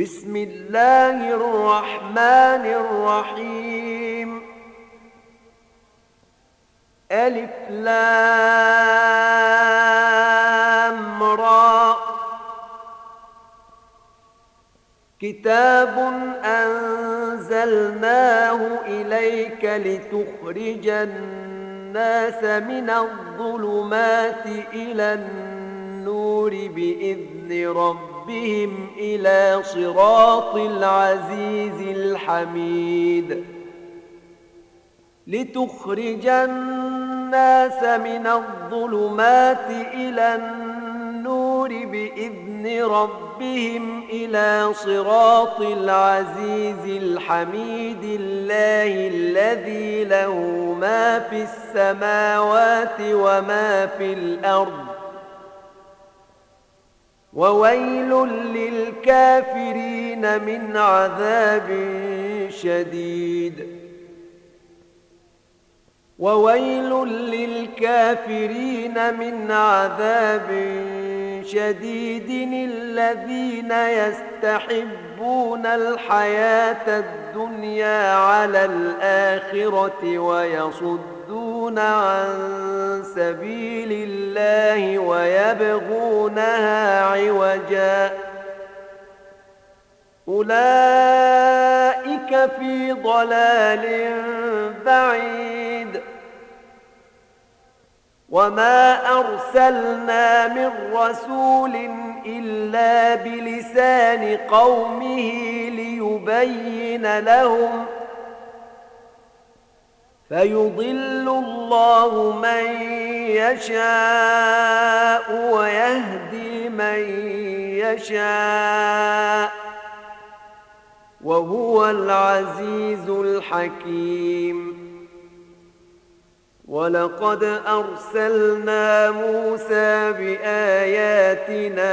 بسم الله الرحمن الرحيم. ألف لام را. كتاب أنزلناه إليك لتخرج الناس من الظلمات إلى النور بإذن ربهم ربهم إلى صراط العزيز الحميد. لتخرج الناس من الظلمات إلى النور بإذن ربهم إلى صراط العزيز الحميد الله الذي له ما في السماوات وما في الأرض. وويل للكافرين من عذاب شديد. وويل للكافرين من عذاب شديد. الذين يستحبون الحياة الدنيا على الآخرة ويصدون عن سبيل الله ويبغونها عوجا. أولئك في ضلال بعيد. وما أرسلنا من رسول إلا بلسان قومه ليبين لهم فيضل الله من يشاء ويهدي من يشاء وهو العزيز الحكيم. ولقد أرسلنا موسى بآياتنا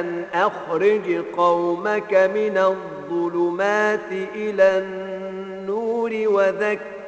أن أخرج قومك من الظلمات إلى النور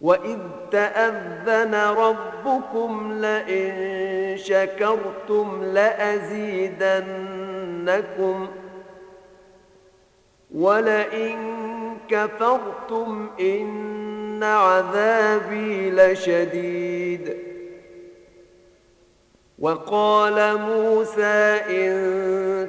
وإذ تأذن ربكم لئن شكرتم لأزيدنكم ولئن كفرتم إن عذابي لشديد وقال موسى إن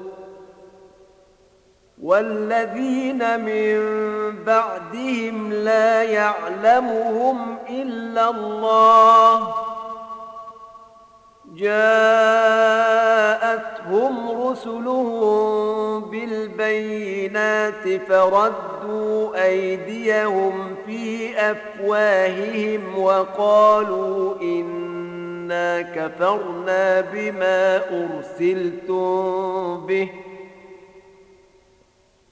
والذين من بعدهم لا يعلمهم إلا الله. جاءتهم رسلهم بالبينات فردوا أيديهم في أفواههم وقالوا إنا كفرنا بما أرسلتم به.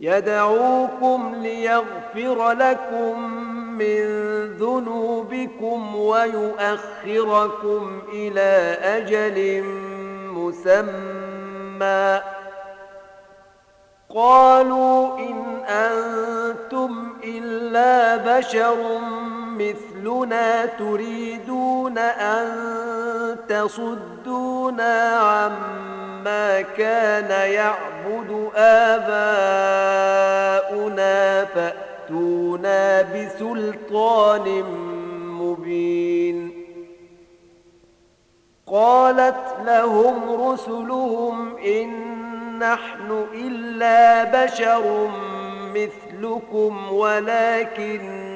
يدعوكم ليغفر لكم من ذنوبكم ويؤخركم إلى أجل مسمى. قالوا إن أنتم إلا بشر مثلنا تريدون أن تصدونا عما كان يعبد آباؤنا فأتونا بسلطان مبين. قالت لهم رسلهم إن نحن إلا بشر مثلكم ولكن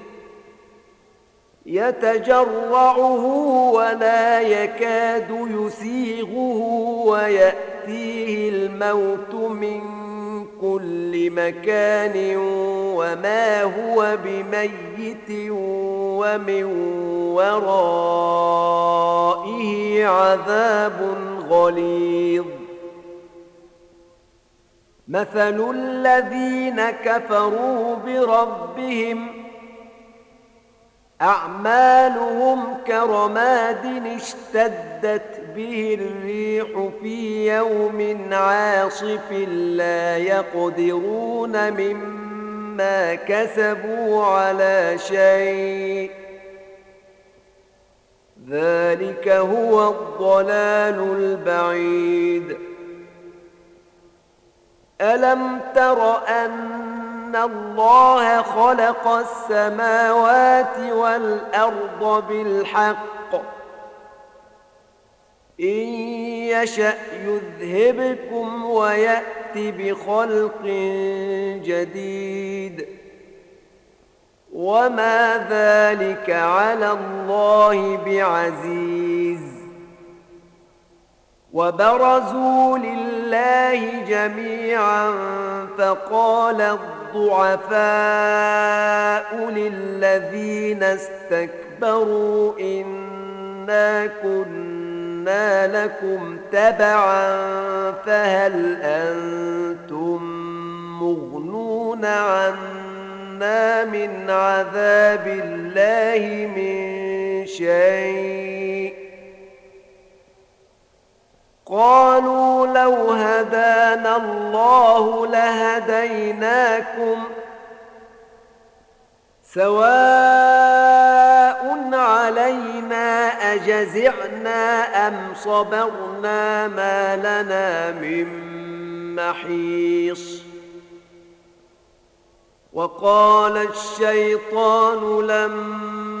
يتجرعه ولا يكاد يسيغه ويأتيه الموت من كل مكان وما هو بميت ومن ورائه عذاب غليظ. مثل الذين كفروا بربهم أعمالهم كرماد اشتدت به الريح في يوم عاصف لا يقدرون مما كسبوا على شيء. ذلك هو الضلال البعيد. ألم تر أن الله خلق السماوات والأرض بالحق. إن يشأ يذهبكم ويأت بخلق جديد. وما ذلك على الله بعزيز. وبرزوا لله جميعا فقال الضعفاء للذين استكبروا إنا كنا لكم تبعا فهل أنتم مغنون عنا من عذاب الله من شيء قالوا لو هدانا الله لهديناكم سواء علينا أجزعنا أم صبرنا ما لنا من محيص وقال الشيطان لما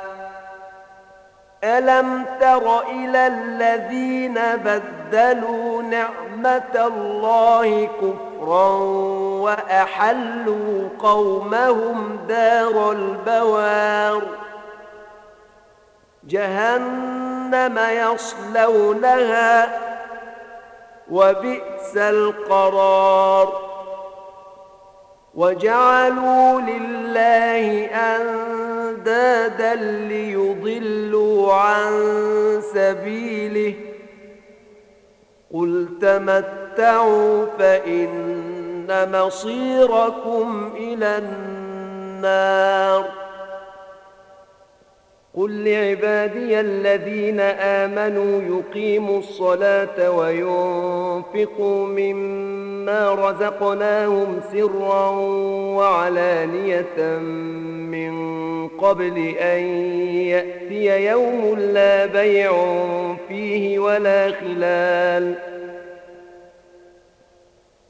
ألم تر إلى الذين بدلوا نعمة الله كفرا وأحلوا قومهم دار البوار؟ جهنم يصلونها وبئس القرار. وجعلوا لله أندادا ليضلوا عن سبيله. قل تمتعوا فإن مصيركم إلى النار. قل لعبادي الذين آمنوا يقيموا الصلاة وينفقوا مما رزقناهم سرا وعلانية من قبل أن يأتي يوم لا بيع فيه ولا خلال ۖ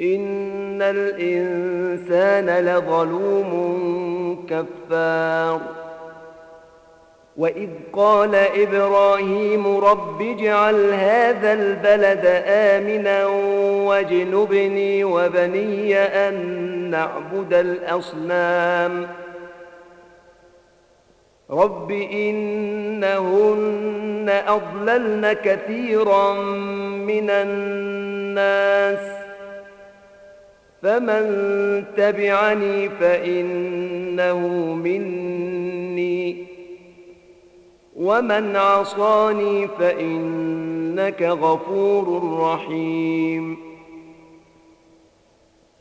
إن الإنسان لظلوم كفار. وإذ قال إبراهيم رب اجعل هذا البلد آمنا واجنبني وبني أن نعبد الأصنام. رب إنهن أضللن كثيرا من الناس. فمن تبعني فإنه مني. ومن عصاني فإنك غفور رحيم.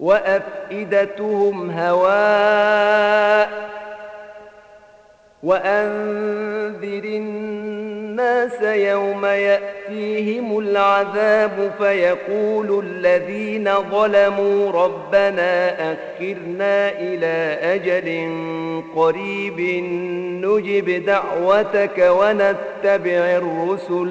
وأفئدتهم هواء وأنذر الناس يوم يأتيهم العذاب فيقول الذين ظلموا ربنا أخرنا إلى أجل قريب نجب دعوتك ونتبع الرسل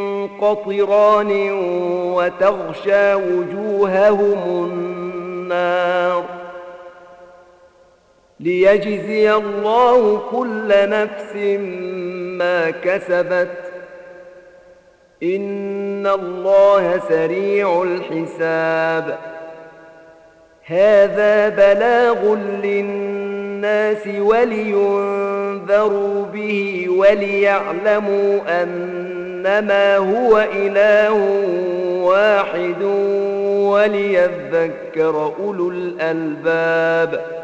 قطران وتغشى وجوههم النار ليجزي الله كل نفس ما كسبت إن الله سريع الحساب هذا بلاغ للناس ولينذروا به وليعلموا أنما هو إله واحد وليذكر أولو الألباب.